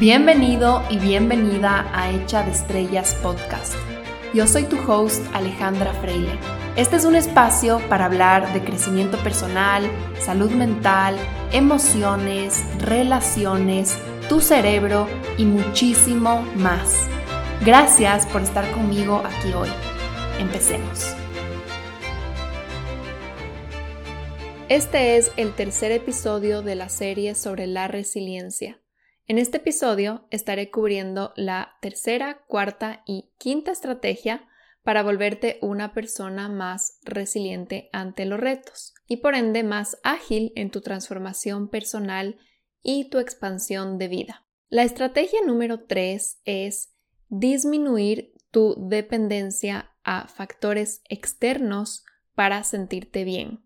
Bienvenido y bienvenida a Hecha de Estrellas Podcast. Yo soy tu host Alejandra Freile. Este es un espacio para hablar de crecimiento personal, salud mental, emociones, relaciones, tu cerebro y muchísimo más. Gracias por estar conmigo aquí hoy. Empecemos. Este es el tercer episodio de la serie sobre la resiliencia. En este episodio estaré cubriendo la tercera, cuarta y quinta estrategia para volverte una persona más resiliente ante los retos y por ende más ágil en tu transformación personal y tu expansión de vida. La estrategia número 3 es disminuir tu dependencia a factores externos para sentirte bien.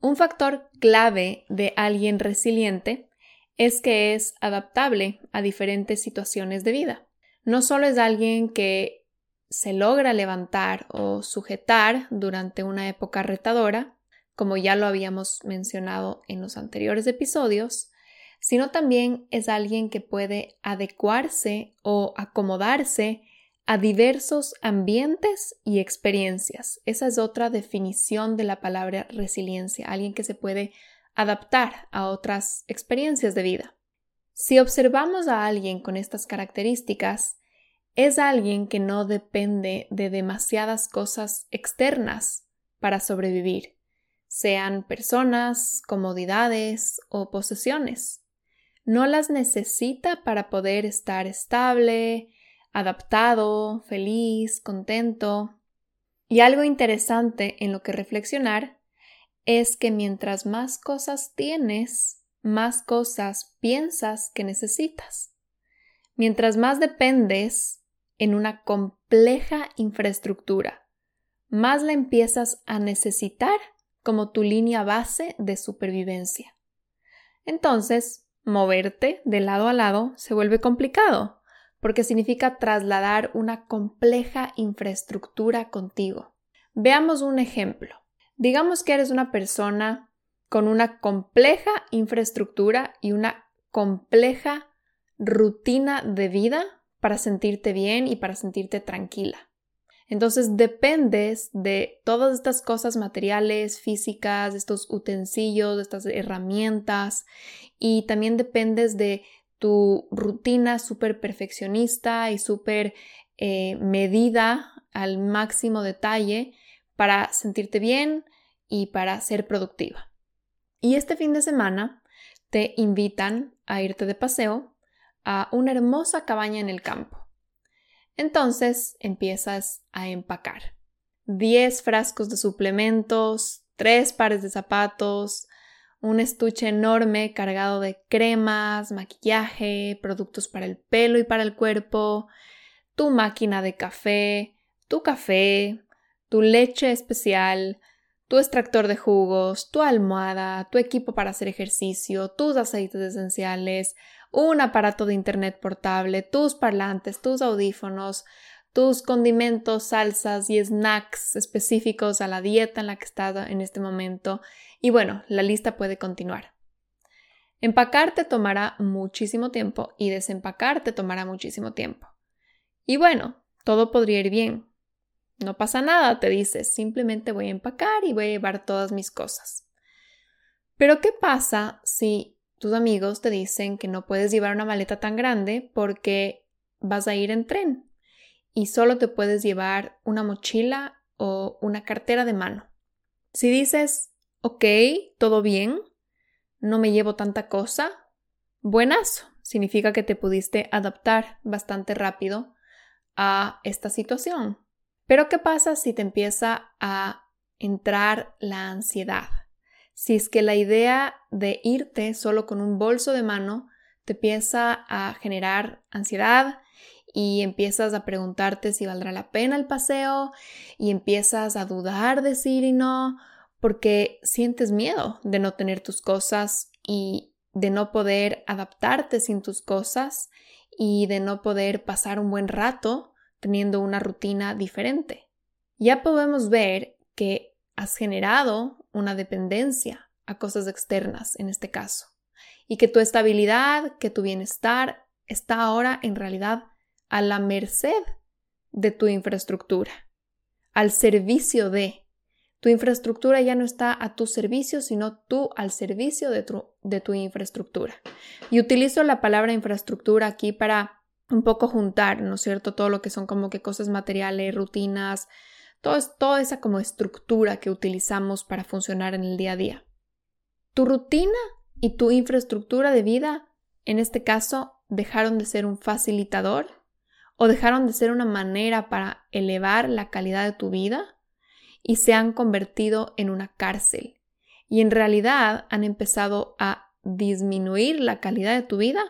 Un factor clave de alguien resiliente es que es adaptable a diferentes situaciones de vida. No solo es alguien que se logra levantar o sujetar durante una época retadora, como ya lo habíamos mencionado en los anteriores episodios, sino también es alguien que puede adecuarse o acomodarse a diversos ambientes y experiencias. Esa es otra definición de la palabra resiliencia, alguien que se puede adaptar a otras experiencias de vida. Si observamos a alguien con estas características, es alguien que no depende de demasiadas cosas externas para sobrevivir, sean personas, comodidades o posesiones. No las necesita para poder estar estable, adaptado, feliz, contento. Y algo interesante en lo que reflexionar es que mientras más cosas tienes, más cosas piensas que necesitas. Mientras más dependes en una compleja infraestructura, más la empiezas a necesitar como tu línea base de supervivencia. Entonces, moverte de lado a lado se vuelve complicado, porque significa trasladar una compleja infraestructura contigo. Veamos un ejemplo. Digamos que eres una persona con una compleja infraestructura y una compleja rutina de vida para sentirte bien y para sentirte tranquila. Entonces dependes de todas estas cosas materiales, físicas, estos utensilios, estas herramientas y también dependes de tu rutina súper perfeccionista y súper eh, medida al máximo detalle para sentirte bien y para ser productiva. Y este fin de semana te invitan a irte de paseo a una hermosa cabaña en el campo. Entonces empiezas a empacar. 10 frascos de suplementos, 3 pares de zapatos, un estuche enorme cargado de cremas, maquillaje, productos para el pelo y para el cuerpo, tu máquina de café, tu café, tu leche especial, tu extractor de jugos, tu almohada, tu equipo para hacer ejercicio, tus aceites esenciales, un aparato de internet portable, tus parlantes, tus audífonos, tus condimentos, salsas y snacks específicos a la dieta en la que estás en este momento. Y bueno, la lista puede continuar. Empacar te tomará muchísimo tiempo y desempacar te tomará muchísimo tiempo. Y bueno, todo podría ir bien, no pasa nada, te dices, simplemente voy a empacar y voy a llevar todas mis cosas. Pero ¿qué pasa si tus amigos te dicen que no puedes llevar una maleta tan grande porque vas a ir en tren y solo te puedes llevar una mochila o una cartera de mano? Si dices, ok, todo bien, no me llevo tanta cosa, buenazo, significa que te pudiste adaptar bastante rápido a esta situación. Pero ¿qué pasa si te empieza a entrar la ansiedad? Si es que la idea de irte solo con un bolso de mano te empieza a generar ansiedad y empiezas a preguntarte si valdrá la pena el paseo y empiezas a dudar de ir y no porque sientes miedo de no tener tus cosas y de no poder adaptarte sin tus cosas y de no poder pasar un buen rato teniendo una rutina diferente. Ya podemos ver que has generado una dependencia a cosas externas en este caso y que tu estabilidad, que tu bienestar está ahora en realidad a la merced de tu infraestructura, al servicio de. Tu infraestructura ya no está a tu servicio, sino tú al servicio de tu, de tu infraestructura. Y utilizo la palabra infraestructura aquí para un poco juntar, ¿no es cierto? Todo lo que son como que cosas materiales, rutinas, todo, toda esa como estructura que utilizamos para funcionar en el día a día. Tu rutina y tu infraestructura de vida, en este caso, dejaron de ser un facilitador o dejaron de ser una manera para elevar la calidad de tu vida y se han convertido en una cárcel. Y en realidad han empezado a disminuir la calidad de tu vida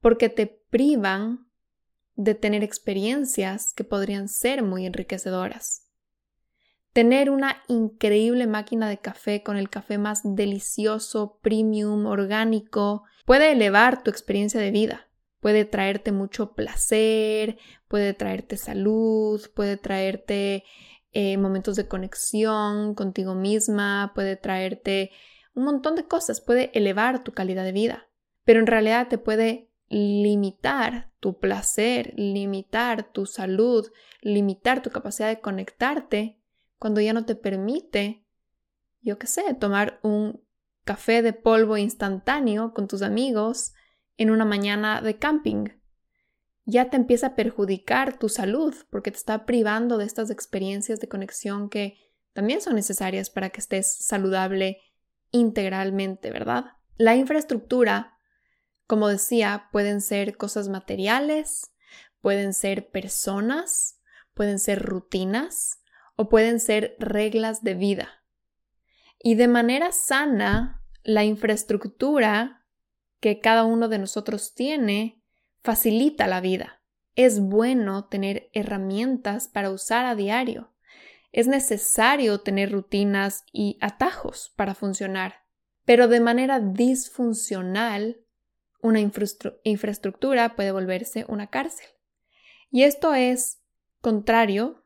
porque te privan de tener experiencias que podrían ser muy enriquecedoras. Tener una increíble máquina de café con el café más delicioso, premium, orgánico, puede elevar tu experiencia de vida. Puede traerte mucho placer, puede traerte salud, puede traerte eh, momentos de conexión contigo misma, puede traerte un montón de cosas, puede elevar tu calidad de vida, pero en realidad te puede limitar tu placer, limitar tu salud, limitar tu capacidad de conectarte cuando ya no te permite, yo qué sé, tomar un café de polvo instantáneo con tus amigos en una mañana de camping. Ya te empieza a perjudicar tu salud porque te está privando de estas experiencias de conexión que también son necesarias para que estés saludable integralmente, ¿verdad? La infraestructura, como decía, pueden ser cosas materiales, pueden ser personas, pueden ser rutinas, o pueden ser reglas de vida. Y de manera sana, la infraestructura que cada uno de nosotros tiene facilita la vida. Es bueno tener herramientas para usar a diario. Es necesario tener rutinas y atajos para funcionar. Pero de manera disfuncional, una infraestructura puede volverse una cárcel. Y esto es contrario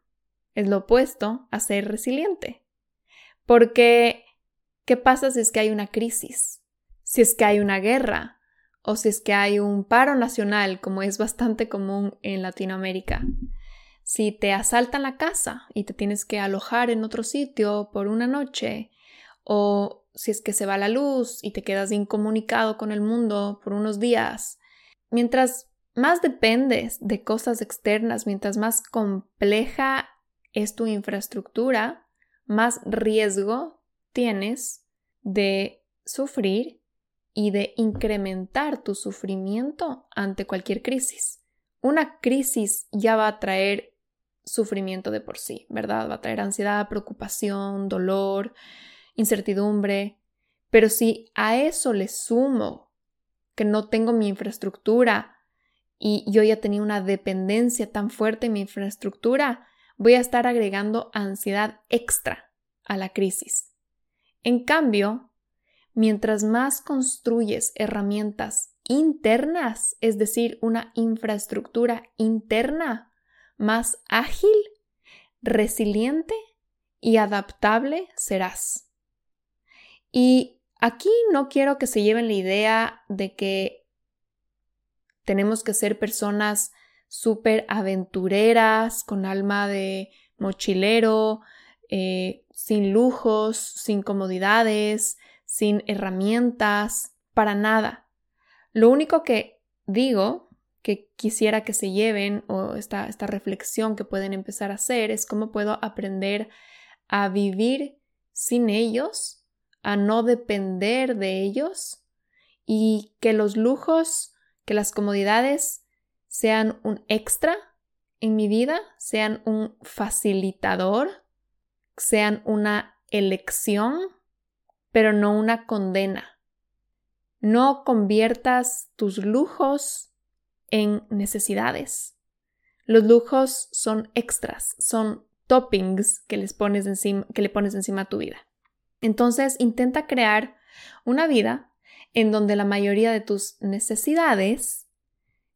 es lo opuesto a ser resiliente. Porque, ¿qué pasa si es que hay una crisis? Si es que hay una guerra o si es que hay un paro nacional, como es bastante común en Latinoamérica. Si te asaltan la casa y te tienes que alojar en otro sitio por una noche, o si es que se va la luz y te quedas incomunicado con el mundo por unos días, mientras más dependes de cosas externas, mientras más compleja es tu infraestructura, más riesgo tienes de sufrir y de incrementar tu sufrimiento ante cualquier crisis. Una crisis ya va a traer sufrimiento de por sí, ¿verdad? Va a traer ansiedad, preocupación, dolor, incertidumbre. Pero si a eso le sumo que no tengo mi infraestructura y yo ya tenía una dependencia tan fuerte en mi infraestructura, voy a estar agregando ansiedad extra a la crisis. En cambio, mientras más construyes herramientas internas, es decir, una infraestructura interna más ágil, resiliente y adaptable serás. Y aquí no quiero que se lleven la idea de que tenemos que ser personas súper aventureras, con alma de mochilero, eh, sin lujos, sin comodidades, sin herramientas, para nada. Lo único que digo que quisiera que se lleven o esta, esta reflexión que pueden empezar a hacer es cómo puedo aprender a vivir sin ellos, a no depender de ellos y que los lujos, que las comodidades sean un extra en mi vida, sean un facilitador, sean una elección, pero no una condena. No conviertas tus lujos en necesidades. Los lujos son extras, son toppings que, les pones encima, que le pones encima a tu vida. Entonces intenta crear una vida en donde la mayoría de tus necesidades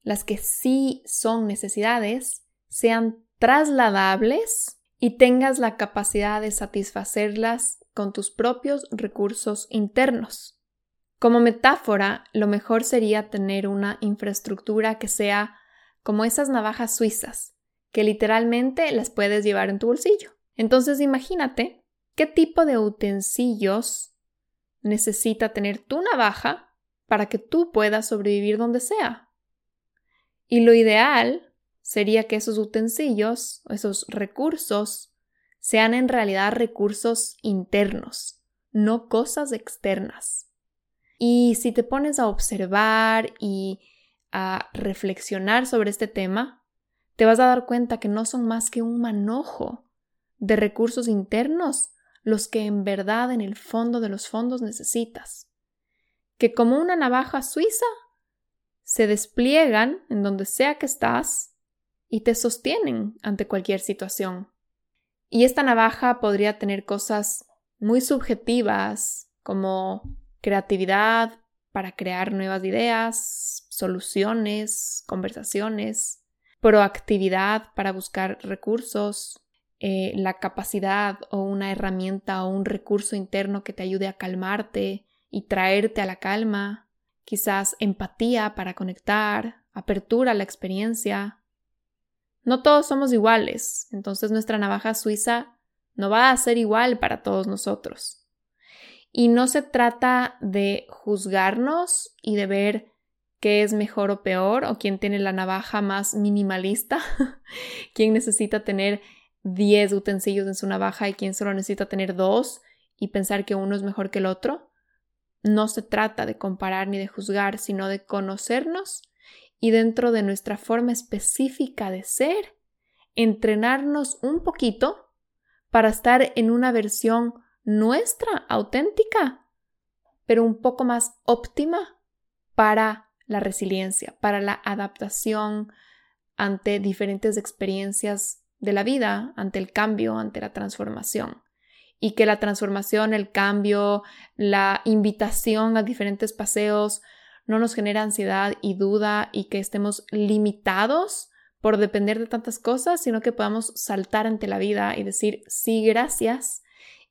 las que sí son necesidades, sean trasladables y tengas la capacidad de satisfacerlas con tus propios recursos internos. Como metáfora, lo mejor sería tener una infraestructura que sea como esas navajas suizas, que literalmente las puedes llevar en tu bolsillo. Entonces imagínate qué tipo de utensilios necesita tener tu navaja para que tú puedas sobrevivir donde sea. Y lo ideal sería que esos utensilios, esos recursos, sean en realidad recursos internos, no cosas externas. Y si te pones a observar y a reflexionar sobre este tema, te vas a dar cuenta que no son más que un manojo de recursos internos los que en verdad en el fondo de los fondos necesitas. Que como una navaja suiza se despliegan en donde sea que estás y te sostienen ante cualquier situación. Y esta navaja podría tener cosas muy subjetivas como creatividad para crear nuevas ideas, soluciones, conversaciones, proactividad para buscar recursos, eh, la capacidad o una herramienta o un recurso interno que te ayude a calmarte y traerte a la calma, quizás empatía para conectar, apertura a la experiencia. No todos somos iguales, entonces nuestra navaja suiza no va a ser igual para todos nosotros. Y no se trata de juzgarnos y de ver qué es mejor o peor, o quién tiene la navaja más minimalista, quién necesita tener 10 utensilios en su navaja y quién solo necesita tener dos y pensar que uno es mejor que el otro. No se trata de comparar ni de juzgar, sino de conocernos y dentro de nuestra forma específica de ser, entrenarnos un poquito para estar en una versión nuestra, auténtica, pero un poco más óptima para la resiliencia, para la adaptación ante diferentes experiencias de la vida, ante el cambio, ante la transformación. Y que la transformación, el cambio, la invitación a diferentes paseos no nos genera ansiedad y duda y que estemos limitados por depender de tantas cosas, sino que podamos saltar ante la vida y decir sí, gracias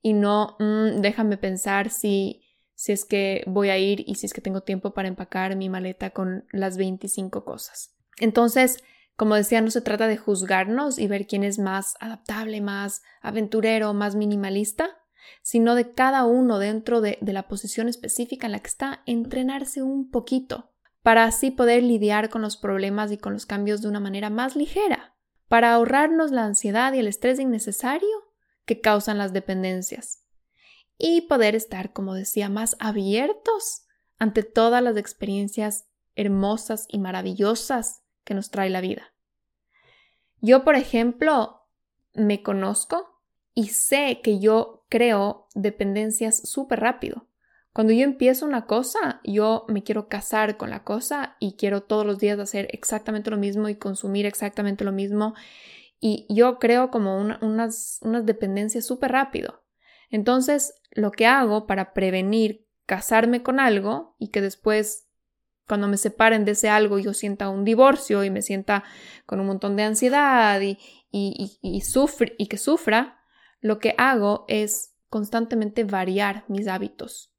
y no mm, déjame pensar si, si es que voy a ir y si es que tengo tiempo para empacar mi maleta con las 25 cosas. Entonces, como decía, no se trata de juzgarnos y ver quién es más adaptable, más aventurero, más minimalista, sino de cada uno dentro de, la posición específica en la que está, entrenarse un poquito para así poder lidiar con los problemas y con los cambios de una manera más ligera, para ahorrarnos la ansiedad y el estrés innecesario que causan las dependencias y poder estar, como decía, más abiertos ante todas las experiencias hermosas y maravillosas que nos trae la vida. Yo, por ejemplo, me conozco y sé que yo creo dependencias súper rápido. Cuando yo empiezo una cosa, yo me quiero casar con la cosa y quiero todos los días hacer exactamente lo mismo y consumir exactamente lo mismo y yo creo como unas, unas dependencias súper rápido. Entonces, lo que hago para prevenir casarme con algo y que después, cuando me separen de ese algo, yo sienta un divorcio y me sienta con un montón de ansiedad y, y, y, y que sufra, lo que hago es constantemente variar mis hábitos,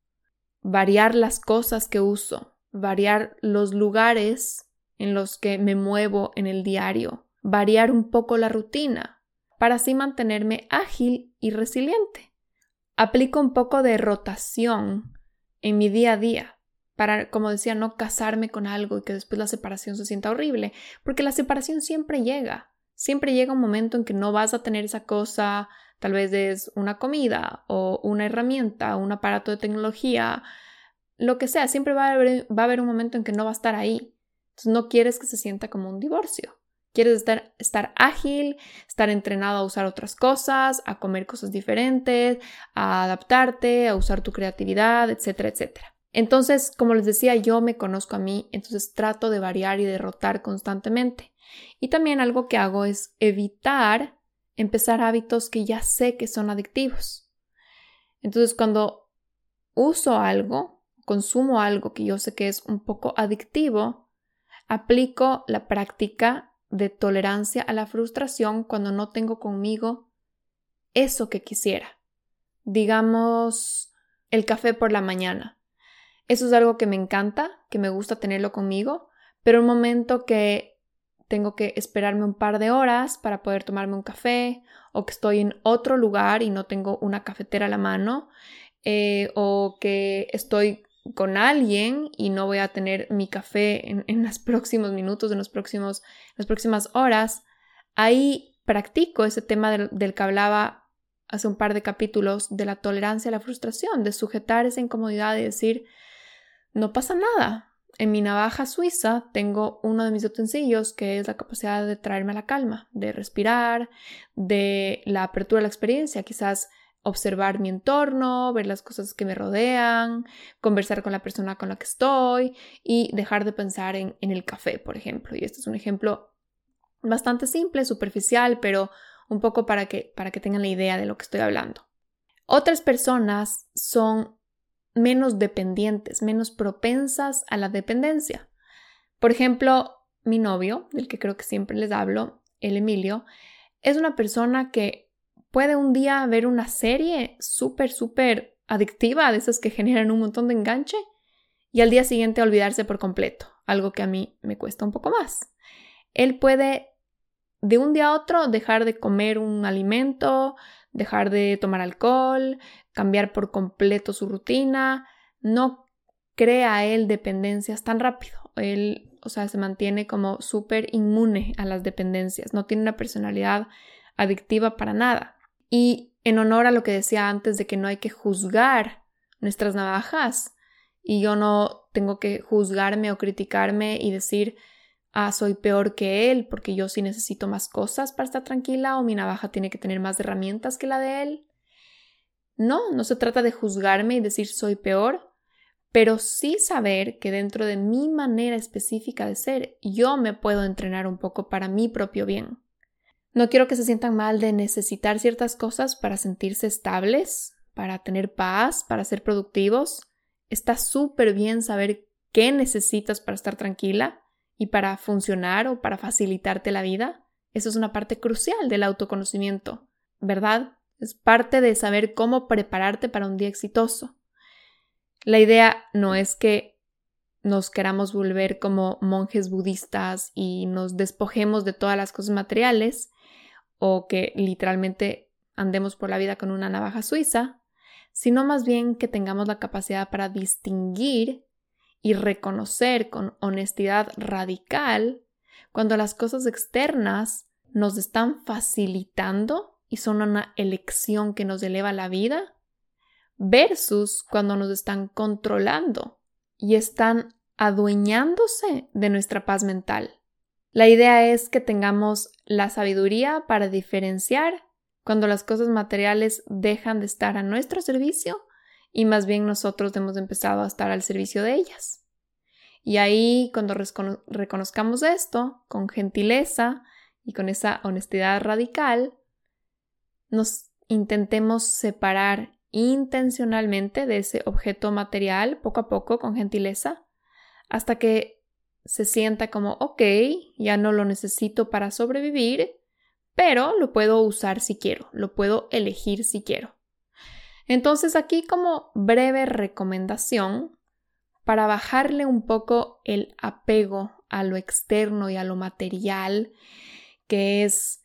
variar las cosas que uso, variar los lugares en los que me muevo en el diario, variar un poco la rutina para así mantenerme ágil y resiliente. Aplico un poco de rotación en mi día a día para, como decía, no casarme con algo y que después la separación se sienta horrible, porque la separación siempre llega. Siempre llega un momento en que no vas a tener esa cosa, tal vez es una comida o una herramienta, un aparato de tecnología, lo que sea, siempre va a haber, va a haber un momento en que no va a estar ahí. Entonces no quieres que se sienta como un divorcio. Quieres estar, estar, ágil, estar entrenado a usar otras cosas, a comer cosas diferentes, a adaptarte, a usar tu creatividad, etcétera, etcétera. Entonces, como les decía, yo me conozco a mí, entonces trato de variar y derrotar constantemente. Y también algo que hago es evitar empezar hábitos que ya sé que son adictivos. Entonces, cuando uso algo, consumo algo que yo sé que es un poco adictivo, aplico la práctica de tolerancia a la frustración cuando no tengo conmigo eso que quisiera. Digamos, el café por la mañana. Eso es algo que me encanta, que me gusta tenerlo conmigo, pero un momento que tengo que esperarme un par de horas para poder tomarme un café o que estoy en otro lugar y no tengo una cafetera a la mano eh, o que estoy con alguien y no voy a tener mi café en, los próximos minutos, en los próximos, las próximas horas, ahí practico ese tema del, del que hablaba hace un par de capítulos de la tolerancia a la frustración, de sujetar esa incomodidad y decir, no pasa nada. En mi navaja suiza tengo uno de mis utensilios que es la capacidad de traerme a la calma, de respirar, de la apertura a la experiencia, quizás observar mi entorno, ver las cosas que me rodean, conversar con la persona con la que estoy y dejar de pensar en, el café, por ejemplo. Y este es un ejemplo bastante simple, superficial, pero un poco para que tengan la idea de lo que estoy hablando. Otras personas son menos dependientes, menos propensas a la dependencia. Por ejemplo, mi novio, del que creo que siempre les hablo, el Emilio, es una persona que puede un día ver una serie súper, súper adictiva, de esas que generan un montón de enganche, y al día siguiente olvidarse por completo, algo que a mí me cuesta un poco más. Él puede de un día a otro dejar de comer un alimento, dejar de tomar alcohol, cambiar por completo su rutina, no crea él dependencias tan rápido. Él, o sea, se mantiene como súper inmune a las dependencias, no tiene una personalidad adictiva para nada. Y en honor a lo que decía antes de que no hay que juzgar nuestras navajas, y yo no tengo que juzgarme o criticarme y decir, ah, soy peor que él porque yo sí necesito más cosas para estar tranquila o mi navaja tiene que tener más herramientas que la de él. No, no se trata de juzgarme y decir soy peor, pero sí saber que dentro de mi manera específica de ser yo me puedo entrenar un poco para mi propio bien. No quiero que se sientan mal de necesitar ciertas cosas para sentirse estables, para tener paz, para ser productivos. Está súper bien saber qué necesitas para estar tranquila y para funcionar o para facilitarte la vida. Eso es una parte crucial del autoconocimiento, ¿verdad? Es parte de saber cómo prepararte para un día exitoso. La idea no es que nos queramos volver como monjes budistas y nos despojemos de todas las cosas materiales o que literalmente andemos por la vida con una navaja suiza, sino más bien que tengamos la capacidad para distinguir y reconocer con honestidad radical cuando las cosas externas nos están facilitando y son una elección que nos eleva la vida versus cuando nos están controlando y están adueñándose de nuestra paz mental. La idea es que tengamos la sabiduría para diferenciar cuando las cosas materiales dejan de estar a nuestro servicio y más bien nosotros hemos empezado a estar al servicio de ellas. Y ahí cuando reconozcamos esto con gentileza y con esa honestidad radical, nos intentemos separar intencionalmente de ese objeto material poco a poco con gentileza hasta que se sienta como, ok, ya no lo necesito para sobrevivir, pero lo puedo usar si quiero, lo puedo elegir si quiero. Entonces aquí como breve recomendación para bajarle un poco el apego a lo externo y a lo material, que es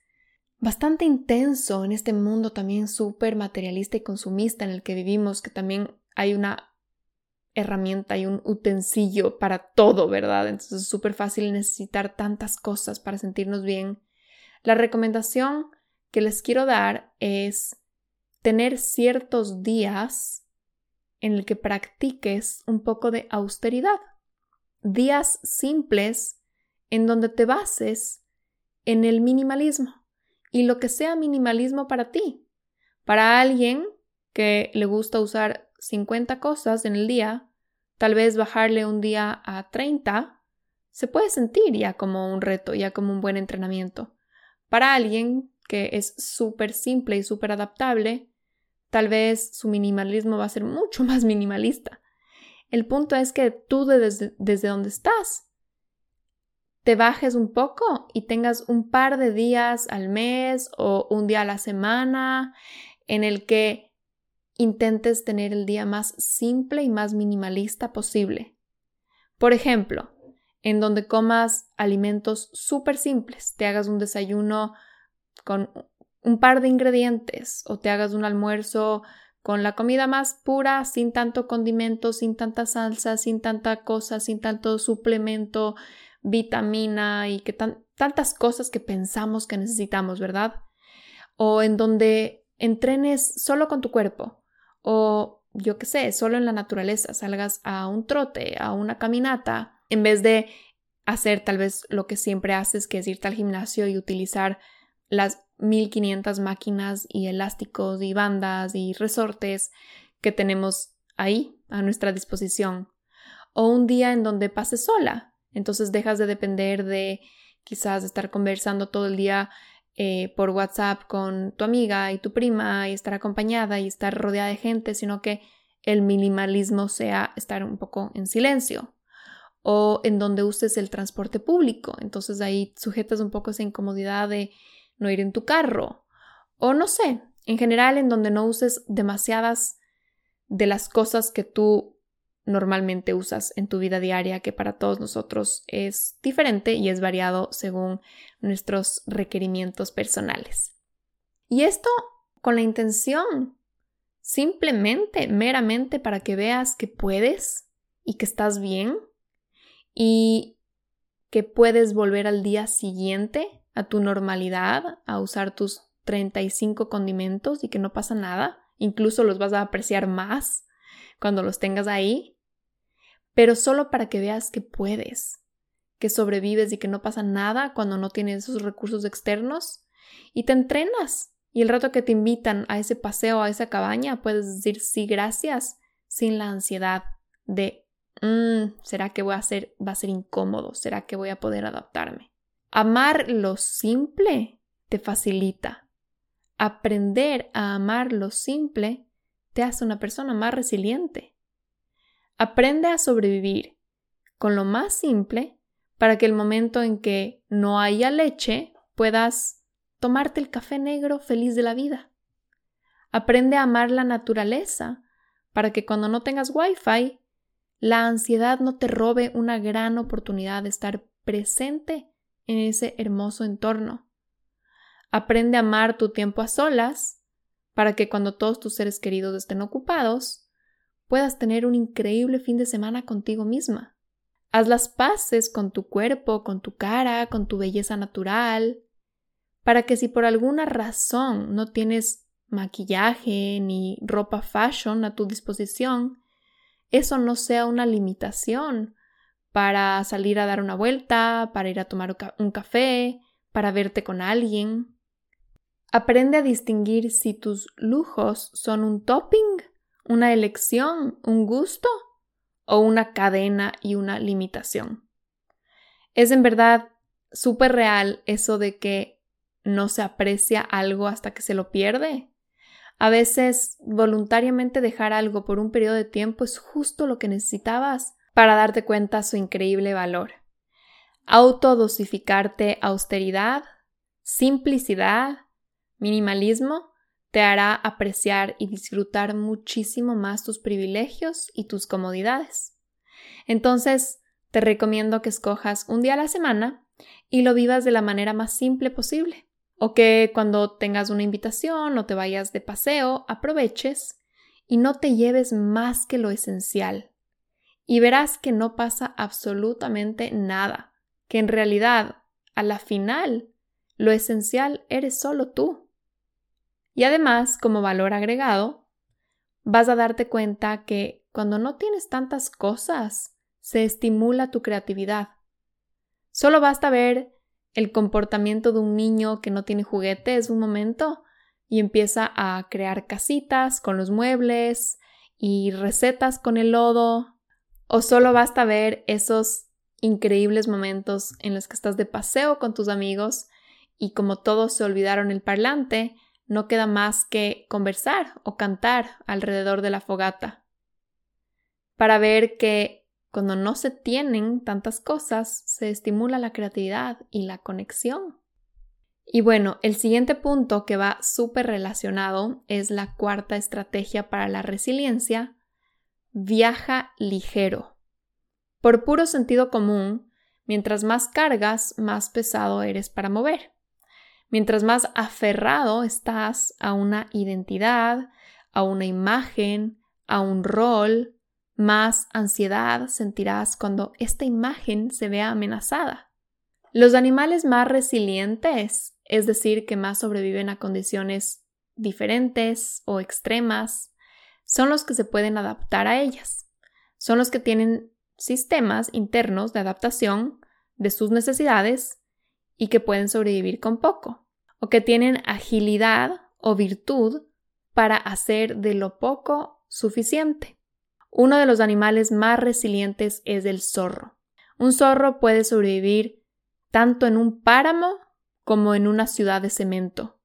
bastante intenso en este mundo también súper materialista y consumista en el que vivimos, que también hay una herramienta y un utensilio para todo, ¿verdad? Entonces es súper fácil necesitar tantas cosas para sentirnos bien. La recomendación que les quiero dar es tener ciertos días en el que practiques un poco de austeridad. Días simples en donde te bases en el minimalismo y lo que sea minimalismo para ti. Para alguien que le gusta usar 50 cosas en el día, tal vez bajarle un día a 30 se puede sentir ya como un reto, ya como un buen entrenamiento. Para alguien que es súper simple y súper adaptable, tal vez su minimalismo va a ser mucho más minimalista. El punto es que tú desde, desde donde estás te bajes un poco y tengas un par de días al mes o un día a la semana en el que intentes tener el día más simple y más minimalista posible. Por ejemplo, en donde comas alimentos súper simples, te hagas un desayuno con un par de ingredientes o te hagas un almuerzo con la comida más pura, sin tanto condimento, sin tanta salsa, sin tanta cosa, sin tanto suplemento, vitamina y que tantas cosas que pensamos que necesitamos, ¿verdad? O en donde entrenes solo con tu cuerpo o yo qué sé, solo en la naturaleza, salgas a un trote, a una caminata, en vez de hacer tal vez lo que siempre haces, que es irte al gimnasio y utilizar las 1500 máquinas y elásticos y bandas y resortes que tenemos ahí a nuestra disposición. O un día en donde pases sola, entonces dejas de depender de quizás estar conversando todo el día eh, por WhatsApp con tu amiga y tu prima y estar acompañada y estar rodeada de gente, sino que el minimalismo sea estar un poco en silencio o en donde uses el transporte público. Entonces ahí sujetas un poco esa incomodidad de no ir en tu carro o no sé, en general en donde no uses demasiadas de las cosas que tú normalmente usas en tu vida diaria, que para todos nosotros es diferente y es variado según nuestros requerimientos personales. Y esto con la intención, simplemente, meramente para que veas que puedes y que estás bien y que puedes volver al día siguiente a tu normalidad, a usar tus 35 condimentos y que no pasa nada, incluso los vas a apreciar más cuando los tengas ahí pero solo para que veas que puedes, que sobrevives y que no pasa nada cuando no tienes esos recursos externos y te entrenas. Y el rato que te invitan a ese paseo, a esa cabaña, puedes decir sí, gracias, sin la ansiedad de, mm, ¿será que voy a hacer, va a ser incómodo? ¿Será que voy a poder adaptarme? Amar lo simple te facilita. Aprender a amar lo simple te hace una persona más resiliente. Aprende a sobrevivir con lo más simple para que el momento en que no haya leche puedas tomarte el café negro feliz de la vida. Aprende a amar la naturaleza para que cuando no tengas wifi, la ansiedad no te robe una gran oportunidad de estar presente en ese hermoso entorno. Aprende a amar tu tiempo a solas para que cuando todos tus seres queridos estén ocupados, puedas tener un increíble fin de semana contigo misma. Haz las paces con tu cuerpo, con tu cara, con tu belleza natural, para que si por alguna razón no tienes maquillaje ni ropa fashion a tu disposición, eso no sea una limitación para salir a dar una vuelta, para ir a tomar un café, para verte con alguien. Aprende a distinguir si tus lujos son un topping una elección, un gusto o una cadena y una limitación. Es en verdad súper real eso de que no se aprecia algo hasta que se lo pierde. A veces voluntariamente dejar algo por un periodo de tiempo es justo lo que necesitabas para darte cuenta su increíble valor. Autodosificarte austeridad, simplicidad, minimalismo te hará apreciar y disfrutar muchísimo más tus privilegios y tus comodidades. Entonces, te recomiendo que escojas un día a la semana y lo vivas de la manera más simple posible. O que cuando tengas una invitación o te vayas de paseo, aproveches y no te lleves más que lo esencial. Y verás que no pasa absolutamente nada, que en realidad, a la final, lo esencial eres solo tú. Y además, como valor agregado, vas a darte cuenta que cuando no tienes tantas cosas, se estimula tu creatividad. Solo basta ver el comportamiento de un niño que no tiene juguetes un momento y empieza a crear casitas con los muebles y recetas con el lodo. O solo basta ver esos increíbles momentos en los que estás de paseo con tus amigos y como todos se olvidaron el parlante, no queda más que conversar o cantar alrededor de la fogata, para ver que cuando no se tienen tantas cosas, se estimula la creatividad y la conexión. Y bueno, el siguiente punto que va súper relacionado es la cuarta estrategia para la resiliencia. Viaja ligero. Por puro sentido común, mientras más cargas, más pesado eres para mover. Mientras más aferrado estás a una identidad, a una imagen, a un rol, más ansiedad sentirás cuando esta imagen se vea amenazada. Los animales más resilientes, es decir, que más sobreviven a condiciones diferentes o extremas, son los que se pueden adaptar a ellas. Son los que tienen sistemas internos de adaptación de sus necesidades y que pueden sobrevivir con poco, o que tienen agilidad o virtud para hacer de lo poco suficiente. Uno de los animales más resilientes es el zorro. Un zorro puede sobrevivir tanto en un páramo como en una ciudad de cemento,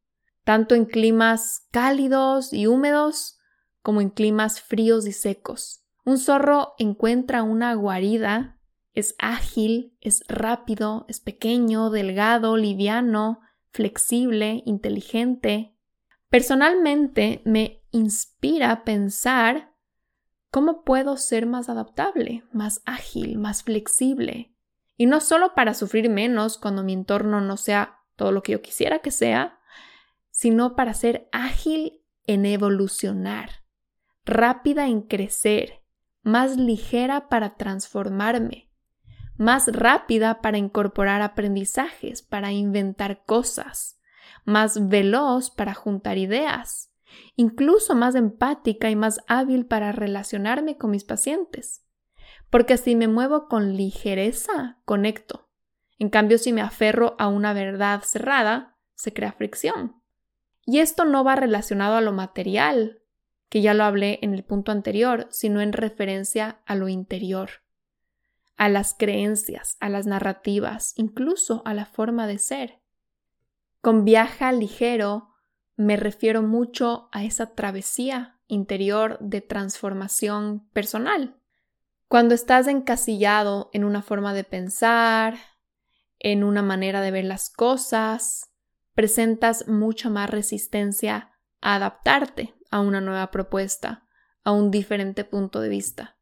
tanto en climas cálidos y húmedos como en climas fríos y secos. Un zorro encuentra una guarida, es ágil, es rápido, es pequeño, delgado, liviano, flexible, inteligente. Personalmente me inspira pensar ¿Cómo puedo ser más adaptable, más ágil, más flexible? Y no solo para sufrir menos cuando mi entorno no sea todo lo que yo quisiera que sea, sino para ser ágil en evolucionar, rápida en crecer, más ligera para transformarme, más rápida para incorporar aprendizajes, para inventar cosas, más veloz para juntar ideas, incluso más empática y más hábil para relacionarme con mis pacientes. Porque si me muevo con ligereza, conecto. En cambio, si me aferro a una verdad cerrada, se crea fricción. Y esto no va relacionado a lo material, que ya lo hablé en el punto anterior, sino en referencia a lo interior, a las creencias, a las narrativas, incluso a la forma de ser. Con viaja ligero me refiero mucho a esa travesía interior de transformación personal. Cuando estás encasillado en una forma de pensar, en una manera de ver las cosas, presentas mucha más resistencia a adaptarte a una nueva propuesta, a un diferente punto de vista.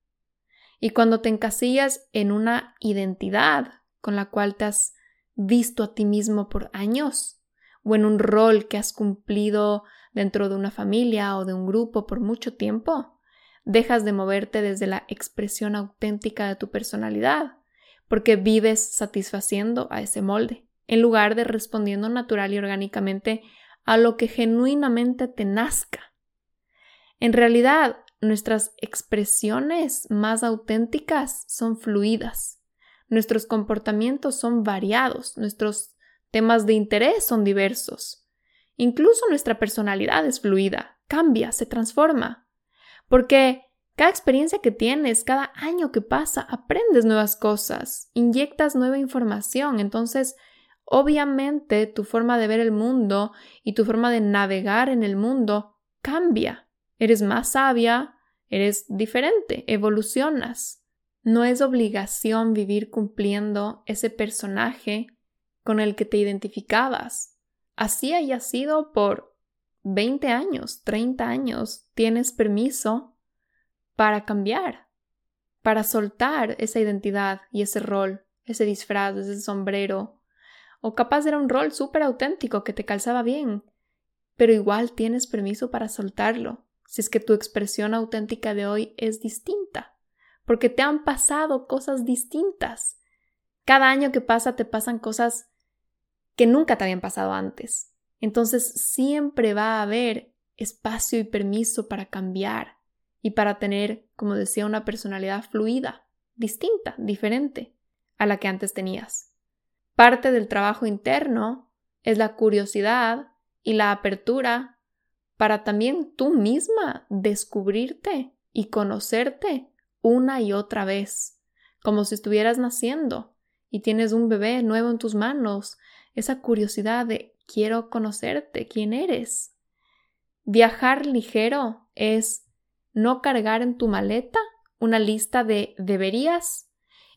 Y cuando te encasillas en una identidad con la cual te has visto a ti mismo por años, o en un rol que has cumplido dentro de una familia o de un grupo por mucho tiempo, dejas de moverte desde la expresión auténtica de tu personalidad, porque vives satisfaciendo a ese molde, en lugar de respondiendo natural y orgánicamente a lo que genuinamente te nazca. En realidad, nuestras expresiones más auténticas son fluidas, nuestros comportamientos son variados, nuestros temas de interés son diversos. Incluso nuestra personalidad es fluida, cambia, se transforma. Porque cada experiencia que tienes, cada año que pasa, aprendes nuevas cosas, inyectas nueva información. Entonces, obviamente, tu forma de ver el mundo y tu forma de navegar en el mundo cambia. Eres más sabia, eres diferente, evolucionas. No es obligación vivir cumpliendo ese personaje con el que te identificabas. Así haya sido por 20 años, 30 años, tienes permiso para cambiar, para soltar esa identidad y ese rol, ese disfraz, ese sombrero. O capaz era un rol súper auténtico que te calzaba bien, pero igual tienes permiso para soltarlo, si es que tu expresión auténtica de hoy es distinta, porque te han pasado cosas distintas. Cada año que pasa te pasan cosas que nunca te habían pasado antes. Entonces siempre va a haber espacio y permiso para cambiar y para tener, como decía, una personalidad fluida, distinta, diferente a la que antes tenías. Parte del trabajo interno es la curiosidad y la apertura para también tú misma descubrirte y conocerte una y otra vez, como si estuvieras naciendo y tienes un bebé nuevo en tus manos esa curiosidad de quiero conocerte, quién eres. Viajar ligero es no cargar en tu maleta una lista de deberías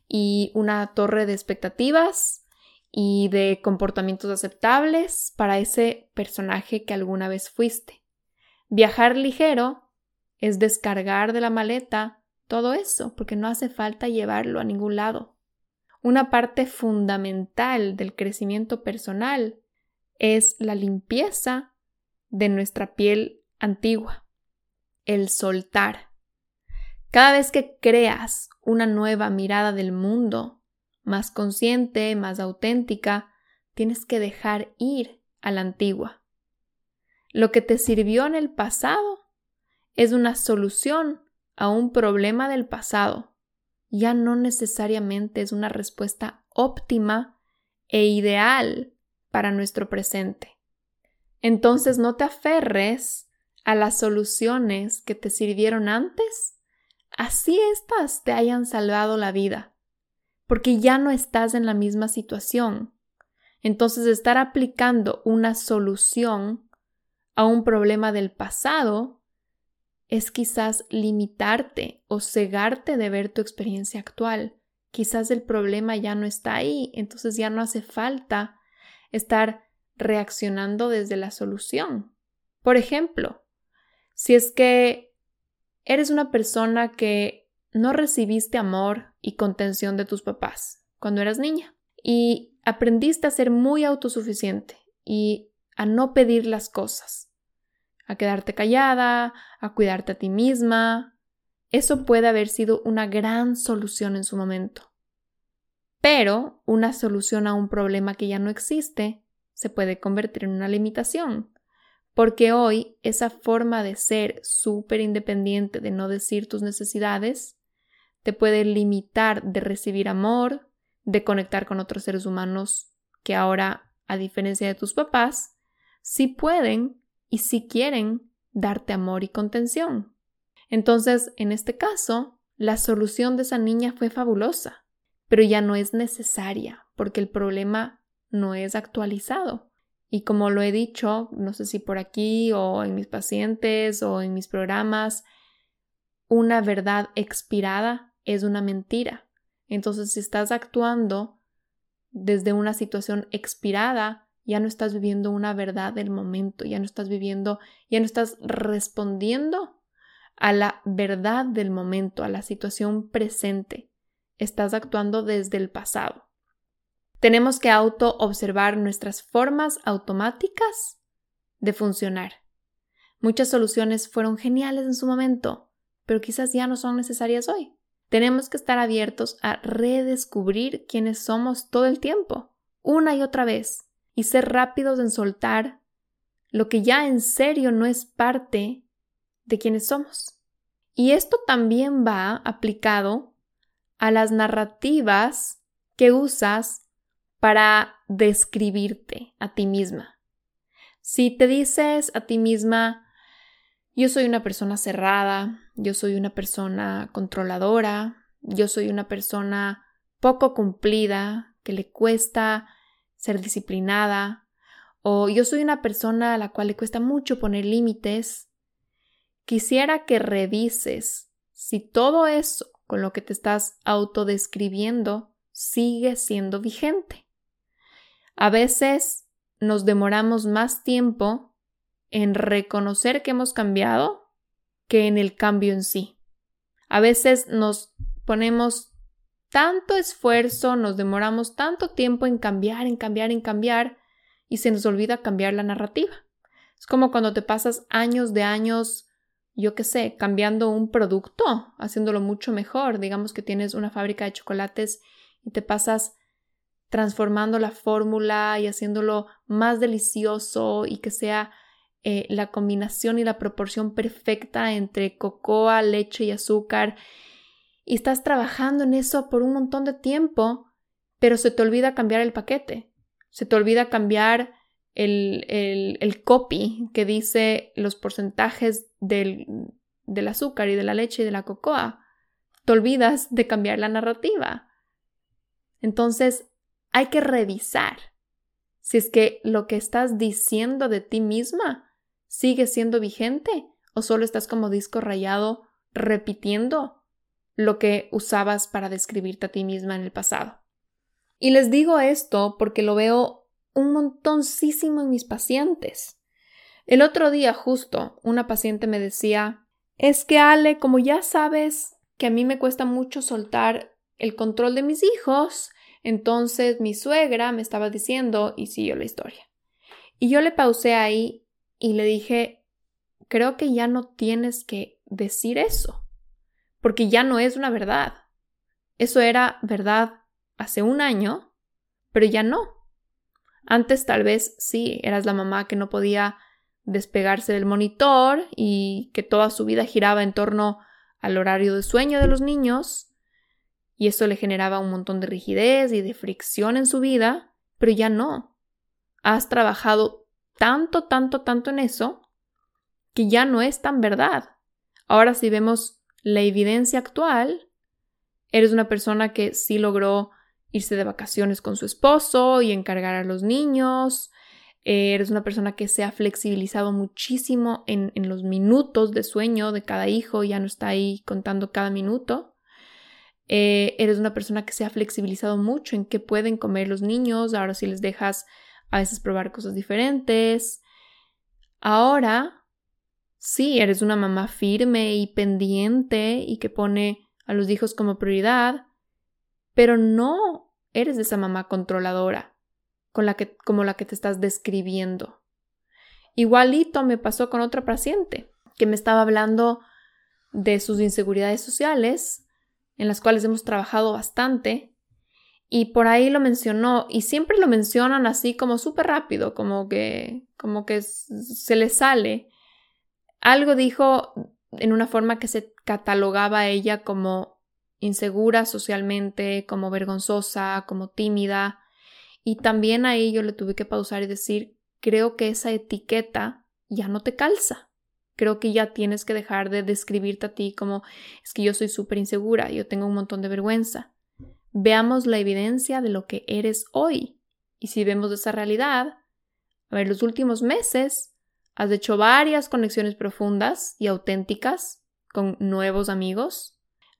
y una torre de expectativas y de comportamientos aceptables para ese personaje que alguna vez fuiste. Viajar ligero es descargar de la maleta todo eso, porque no hace falta llevarlo a ningún lado. Una parte fundamental del crecimiento personal es la limpieza de nuestra piel antigua, el soltar. Cada vez que creas una nueva mirada del mundo, más consciente, más auténtica, tienes que dejar ir a la antigua. Lo que te sirvió en el pasado es una solución a un problema del pasado. Ya no necesariamente es una respuesta óptima e ideal para nuestro presente. Entonces no te aferres a las soluciones que te sirvieron antes, así éstas te hayan salvado la vida porque ya no estás en la misma situación. Entonces, estar aplicando una solución a un problema del pasado es quizás limitarte o cegarte de ver tu experiencia actual. Quizás el problema ya no está ahí, entonces ya no hace falta estar reaccionando desde la solución. Por ejemplo, si es que eres una persona que no recibiste amor y contención de tus papás cuando eras niña y aprendiste a ser muy autosuficiente y a no pedir las cosas, a quedarte callada, a cuidarte a ti misma. Eso puede haber sido una gran solución en su momento. Pero una solución a un problema que ya no existe se puede convertir en una limitación, porque hoy esa forma de ser súper independiente, de no decir tus necesidades, te puede limitar de recibir amor, de conectar con otros seres humanos que ahora, a diferencia de tus papás, sí pueden y sí quieren darte amor y contención. Entonces, en este caso, la solución de esa niña fue fabulosa, pero ya no es necesaria porque el problema no es actualizado. Y como lo he dicho, no sé si por aquí o en mis pacientes o en mis programas, una verdad expirada es una mentira. Entonces, si estás actuando desde una situación expirada, ya no estás viviendo una verdad del momento, ya no estás viviendo, ya no estás respondiendo a la verdad del momento, a la situación presente. Estás actuando desde el pasado. Tenemos que auto observar nuestras formas automáticas de funcionar. Muchas soluciones fueron geniales en su momento, pero quizás ya no son necesarias hoy. Tenemos que estar abiertos a redescubrir quiénes somos todo el tiempo, una y otra vez, y ser rápidos en soltar lo que ya en serio no es parte de quienes somos. Y esto también va aplicado a las narrativas que usas para describirte a ti misma. Si te dices a ti misma, yo soy una persona cerrada, yo soy una persona controladora, yo soy una persona poco cumplida, que le cuesta ser disciplinada, o yo soy una persona a la cual le cuesta mucho poner límites. Quisiera que revises si todo eso con lo que te estás autodescribiendo sigue siendo vigente. A veces nos demoramos más tiempo en reconocer que hemos cambiado que en el cambio en sí. A veces nos ponemos tanto esfuerzo, nos demoramos tanto tiempo en cambiar, en cambiar, en cambiar, y se nos olvida cambiar la narrativa. Es como cuando te pasas años de años, yo qué sé, cambiando un producto, haciéndolo mucho mejor. Digamos que tienes una fábrica de chocolates y te pasas transformando la fórmula y haciéndolo más delicioso y que sea eh, la combinación y la proporción perfecta entre cocoa, leche y azúcar. Y estás trabajando en eso por un montón de tiempo, pero se te olvida cambiar el paquete. Se te olvida cambiar el, el, copy que dice los porcentajes del, del azúcar y de la leche y de la cocoa. Te olvidas de cambiar la narrativa. Entonces, hay que revisar si es que lo que estás diciendo de ti misma sigue siendo vigente o solo estás como disco rayado repitiendo lo que usabas para describirte a ti misma en el pasado. Y les digo esto porque lo veo un montoncísimo en mis pacientes. El otro día justo una paciente me decía, es que Ale, como ya sabes que a mí me cuesta mucho soltar el control de mis hijos, entonces mi suegra me estaba diciendo y siguió la historia. Y yo le pausé ahí y le dije, creo que ya no tienes que decir eso, porque ya no es una verdad. Eso era verdad hace un año, pero ya no. Antes tal vez sí, eras la mamá que no podía despegarse del monitor y que toda su vida giraba en torno al horario de sueño de los niños, y eso le generaba un montón de rigidez y de fricción en su vida, pero ya no. Has trabajado tanto, tanto, tanto en eso que ya no es tan verdad. Ahora si vemos la evidencia actual, eres una persona que sí logró irse de vacaciones con su esposo y encargar a los niños, eres una persona que se ha flexibilizado muchísimo en, en, los minutos de sueño de cada hijo, ya no está ahí contando cada minuto. Eh, eres una persona que se ha flexibilizado mucho en qué pueden comer los niños, ahora sí les dejas a veces probar cosas diferentes. Ahora, sí, eres una mamá firme y pendiente y que pone a los hijos como prioridad, pero no eres esa mamá controladora con la que, como la que te estás describiendo. Igualito me pasó con otra paciente que me estaba hablando de sus inseguridades sociales, en las cuales hemos trabajado bastante, y por ahí lo mencionó, y siempre lo mencionan así como súper rápido, como que, como que se le sale. Algo dijo en una forma que se catalogaba a ella como insegura socialmente, como vergonzosa, como tímida, y también ahí yo le tuve que pausar y decir, creo que esa etiqueta ya no te calza. Creo que ya tienes que dejar de describirte a ti como es que yo soy súper insegura, yo tengo un montón de vergüenza. Veamos la evidencia de lo que eres hoy. Y si vemos esa realidad, a ver, los últimos meses has hecho varias conexiones profundas y auténticas con nuevos amigos,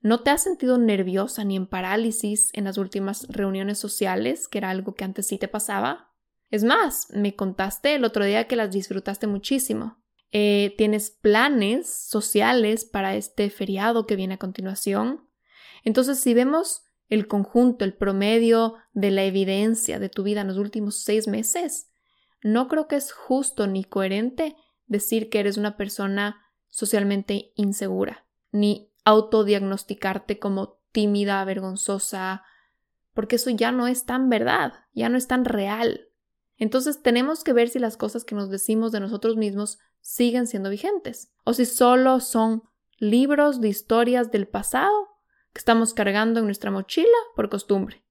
¿No te has sentido nerviosa ni en parálisis en las últimas reuniones sociales, que era algo que antes sí te pasaba? Es más, me contaste el otro día que las disfrutaste muchísimo. Eh, ¿Tienes planes sociales para este feriado que viene a continuación? Entonces, si vemos el conjunto, el promedio de la evidencia de tu vida en los últimos seis meses, no creo que es justo ni coherente decir que eres una persona socialmente insegura, ni autodiagnosticarte como tímida, vergonzosa, porque eso ya no es tan verdad, ya no es tan real. Entonces tenemos que ver si las cosas que nos decimos de nosotros mismos siguen siendo vigentes, o si solo son libros de historias del pasado que estamos cargando en nuestra mochila por costumbre.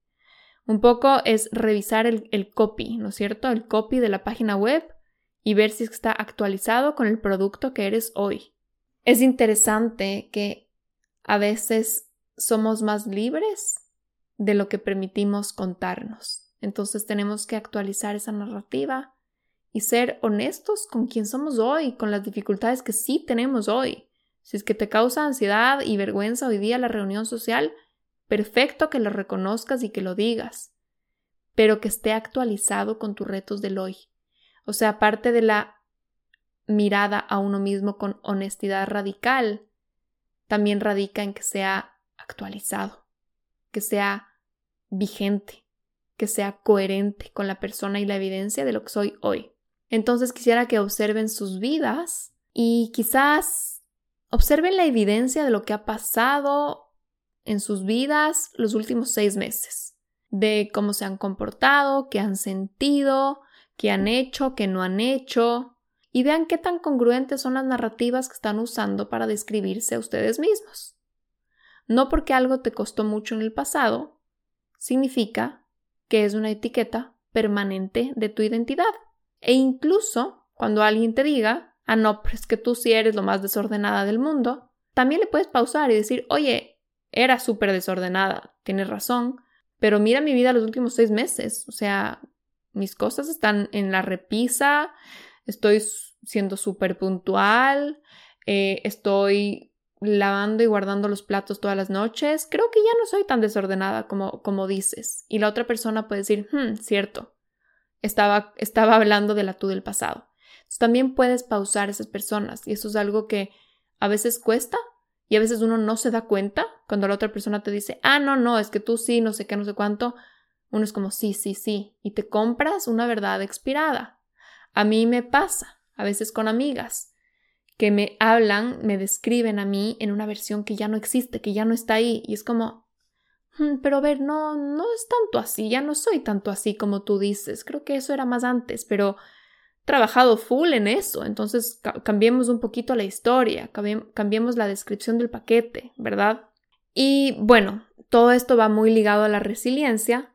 Un poco es revisar el, el copy, ¿no es cierto? El copy de la página web y ver si está actualizado con el producto que eres hoy. Es interesante que a veces somos más libres de lo que permitimos contarnos. Entonces tenemos que actualizar esa narrativa y ser honestos con quién somos hoy, con las dificultades que sí tenemos hoy. Si es que te causa ansiedad y vergüenza hoy día la reunión social, perfecto que lo reconozcas y que lo digas, pero que esté actualizado con tus retos del hoy. O sea, aparte de la mirada a uno mismo con honestidad radical, también radica en que sea actualizado, que sea vigente, que sea coherente con la persona y la evidencia de lo que soy hoy. Entonces quisiera que observen sus vidas y quizás observen la evidencia de lo que ha pasado en sus vidas los últimos seis meses, de cómo se han comportado, qué han sentido, qué han hecho, qué no han hecho, y vean qué tan congruentes son las narrativas que están usando para describirse a ustedes mismos. No porque algo te costó mucho en el pasado, significa que es una etiqueta permanente de tu identidad. E incluso cuando alguien te diga, ah, no, pero que tú sí eres lo más desordenada del mundo, también le puedes pausar y decir, oye, era súper desordenada, tienes razón, pero mira mi vida los últimos seis meses, o sea, mis cosas están en la repisa, estoy siendo súper puntual, eh, estoy lavando y guardando los platos todas las noches, creo que ya no soy tan desordenada como, como dices. Y la otra persona puede decir, hmm, cierto, estaba, estaba hablando de la tú del pasado. también puedes pausar esas personas y eso es algo que a veces cuesta y a veces uno no se da cuenta cuando la otra persona te dice, ah, no, no, es que tú sí, no sé qué, no sé cuánto. Uno es como, sí, sí, sí, y te compras una verdad expirada. A mí me pasa, a veces con amigas, que me hablan, me describen a mí en una versión que ya no existe, que ya no está ahí, y es como, hmm, pero a ver, no, no es tanto así, ya no soy tanto así como tú dices, creo que eso era más antes, pero trabajado full en eso, entonces cambiemos un poquito la historia, cambiemos la descripción del paquete, ¿verdad? Y bueno, todo esto va muy ligado a la resiliencia,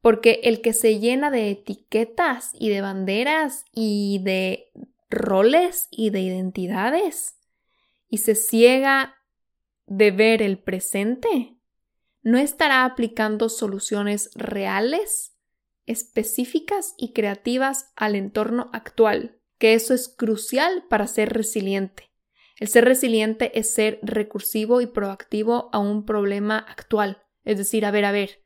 porque el que se llena de etiquetas y de banderas y de roles y de identidades y se ciega de ver el presente, no estará aplicando soluciones reales específicas y creativas al entorno actual, que eso es crucial para ser resiliente. El ser resiliente es ser recursivo y proactivo a un problema actual, es decir, a ver, a ver,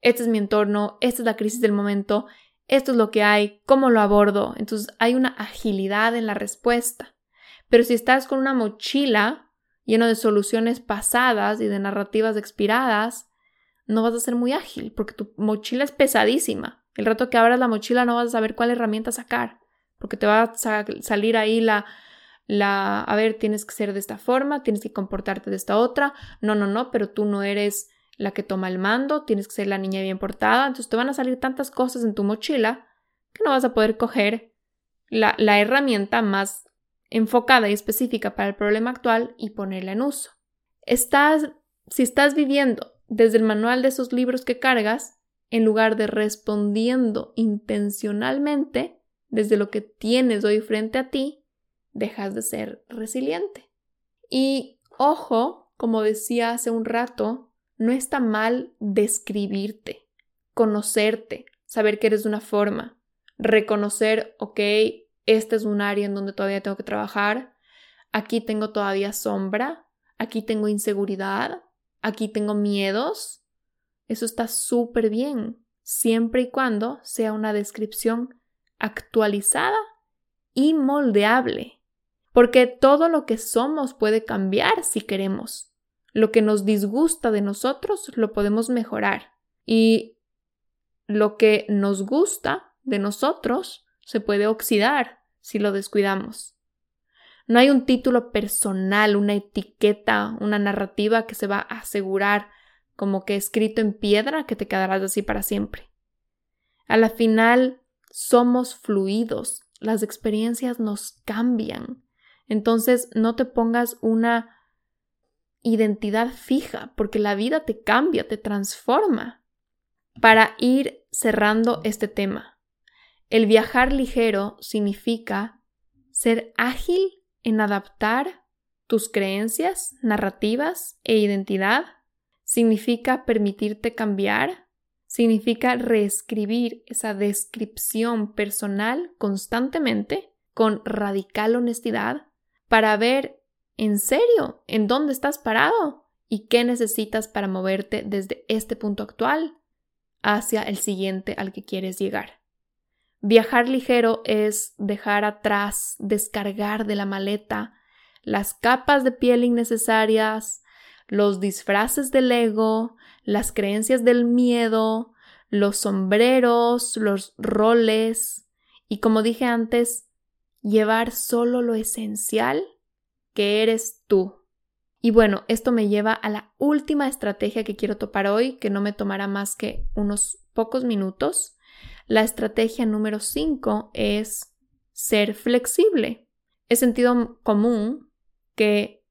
este es mi entorno, esta es la crisis del momento, esto es lo que hay, cómo lo abordo. Entonces hay una agilidad en la respuesta. Pero si estás con una mochila llena de soluciones pasadas y de narrativas expiradas, no vas a ser muy ágil porque tu mochila es pesadísima. El rato que abras la mochila no vas a saber cuál herramienta sacar porque te va a salir ahí la, la, a ver, tienes que ser de esta forma, tienes que comportarte de esta otra. No, no, no, pero tú no eres la que toma el mando, tienes que ser la niña bien portada. Entonces te van a salir tantas cosas en tu mochila que no vas a poder coger la, la herramienta más enfocada y específica para el problema actual y ponerla en uso. Estás, si estás viviendo desde el manual de esos libros que cargas, en lugar de respondiendo intencionalmente desde lo que tienes hoy frente a ti, dejas de ser resiliente. Y ojo, como decía hace un rato, no está mal describirte, conocerte, saber que eres de una forma, reconocer, ok, este es un área en donde todavía tengo que trabajar, aquí tengo todavía sombra, aquí tengo inseguridad, aquí tengo miedos, eso está súper bien, siempre y cuando sea una descripción actualizada y moldeable, porque todo lo que somos puede cambiar si queremos. Lo que nos disgusta de nosotros lo podemos mejorar y lo que nos gusta de nosotros se puede oxidar si lo descuidamos. No hay un título personal, una etiqueta, una narrativa que se va a asegurar como que escrito en piedra que te quedarás así para siempre. A la final somos fluidos, las experiencias nos cambian. Entonces no te pongas una identidad fija, porque la vida te cambia, te transforma. Para ir cerrando este tema, el viajar ligero significa ser ágil en adaptar tus creencias, narrativas e identidad. Significa permitirte cambiar. Significa reescribir esa descripción personal constantemente con radical honestidad para ver en serio en dónde estás parado y qué necesitas para moverte desde este punto actual hacia el siguiente al que quieres llegar. Viajar ligero es dejar atrás, descargar de la maleta las capas de piel innecesarias, los disfraces del ego, las creencias del miedo, los sombreros, los roles y como dije antes, llevar solo lo esencial que eres tú. Y bueno, esto me lleva a la última estrategia que quiero topar hoy, que no me tomará más que unos pocos minutos, la estrategia número 5 es ser flexible. Es sentido común que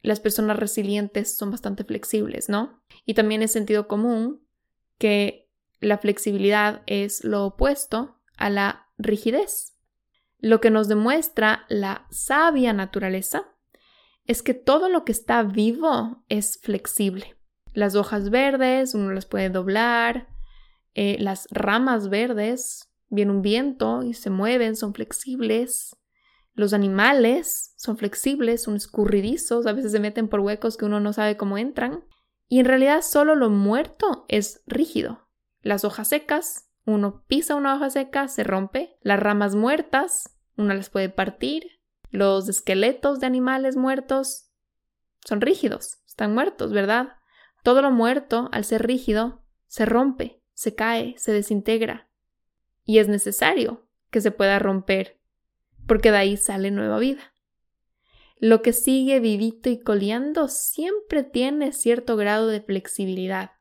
las personas resilientes son bastante flexibles, ¿no? Y también es sentido común que la flexibilidad es lo opuesto a la rigidez. Lo que nos demuestra la sabia naturaleza es que todo lo que está vivo es flexible. Las hojas verdes uno las puede doblar, eh, las ramas verdes, viene un viento y se mueven, son flexibles. Los animales son flexibles, son escurridizos, a veces se meten por huecos que uno no sabe cómo entran. Y en realidad solo lo muerto es rígido. Las hojas secas, uno pisa una hoja seca, se rompe. Las ramas muertas, uno las puede partir. Los esqueletos de animales muertos son rígidos, están muertos, ¿verdad? Todo lo muerto, al ser rígido, se rompe, se cae, se desintegra. Y es necesario que se pueda romper, porque de ahí sale nueva vida. Lo que sigue vivito y coleando siempre tiene cierto grado de flexibilidad.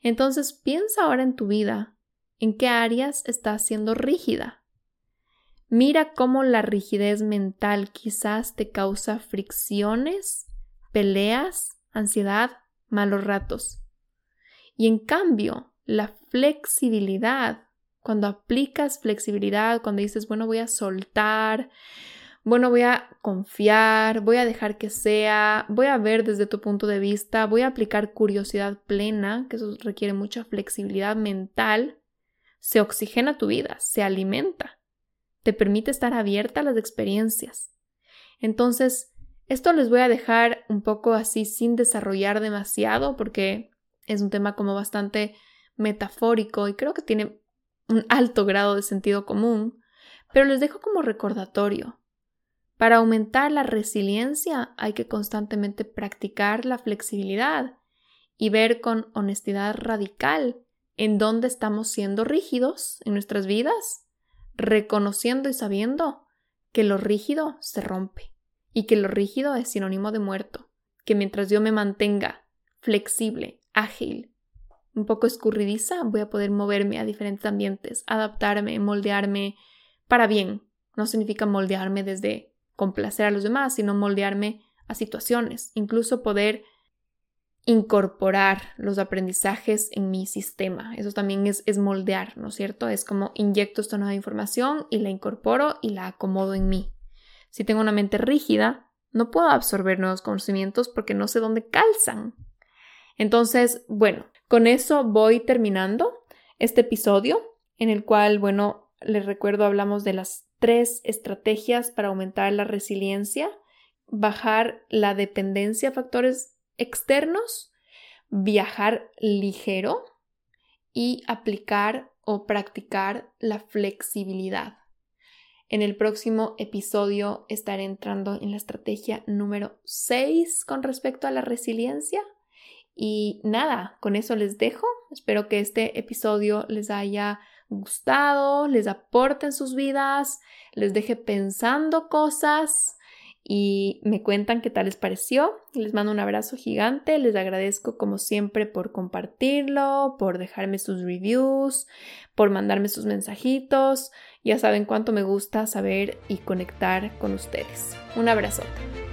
Entonces piensa ahora en tu vida, en qué áreas estás siendo rígida. Mira cómo la rigidez mental quizás te causa fricciones, peleas, ansiedad, malos ratos. Y en cambio, la flexibilidad, cuando aplicas flexibilidad, cuando dices, bueno, voy a soltar, bueno, voy a confiar, voy a dejar que sea, voy a ver desde tu punto de vista, voy a aplicar curiosidad plena, que eso requiere mucha flexibilidad mental, se oxigena tu vida, se alimenta, te permite estar abierta a las experiencias. Entonces, esto les voy a dejar un poco así sin desarrollar demasiado porque es un tema como bastante metafórico y creo que tiene un alto grado de sentido común, pero les dejo como recordatorio. Para aumentar la resiliencia hay que constantemente practicar la flexibilidad y ver con honestidad radical en dónde estamos siendo rígidos en nuestras vidas, reconociendo y sabiendo que lo rígido se rompe y que lo rígido es sinónimo de muerto, que mientras yo me mantenga flexible, ágil, un poco escurridiza, voy a poder moverme a diferentes ambientes, adaptarme, moldearme para bien. No significa moldearme desde complacer a los demás, sino moldearme a situaciones, incluso poder incorporar los aprendizajes en mi sistema. Eso también es, moldear, ¿no es cierto? Es como inyecto esta nueva información y la incorporo y la acomodo en mí. Si tengo una mente rígida, no puedo absorber nuevos conocimientos porque no sé dónde calzan. Entonces, bueno, con eso voy terminando este episodio en el cual, bueno, les recuerdo, hablamos de las tres estrategias para aumentar la resiliencia, bajar la dependencia a factores externos, viajar ligero y aplicar o practicar la flexibilidad. En el próximo episodio estaré entrando en la estrategia número 6 con respecto a la resiliencia. Y nada, con eso les dejo. Espero que este episodio les haya gustado, les aporte en sus vidas, les deje pensando cosas y me cuentan qué tal les pareció. Les mando un abrazo gigante, les agradezco como siempre por compartirlo, por dejarme sus reviews, por mandarme sus mensajitos. Ya saben cuánto me gusta saber y conectar con ustedes. Un abrazote.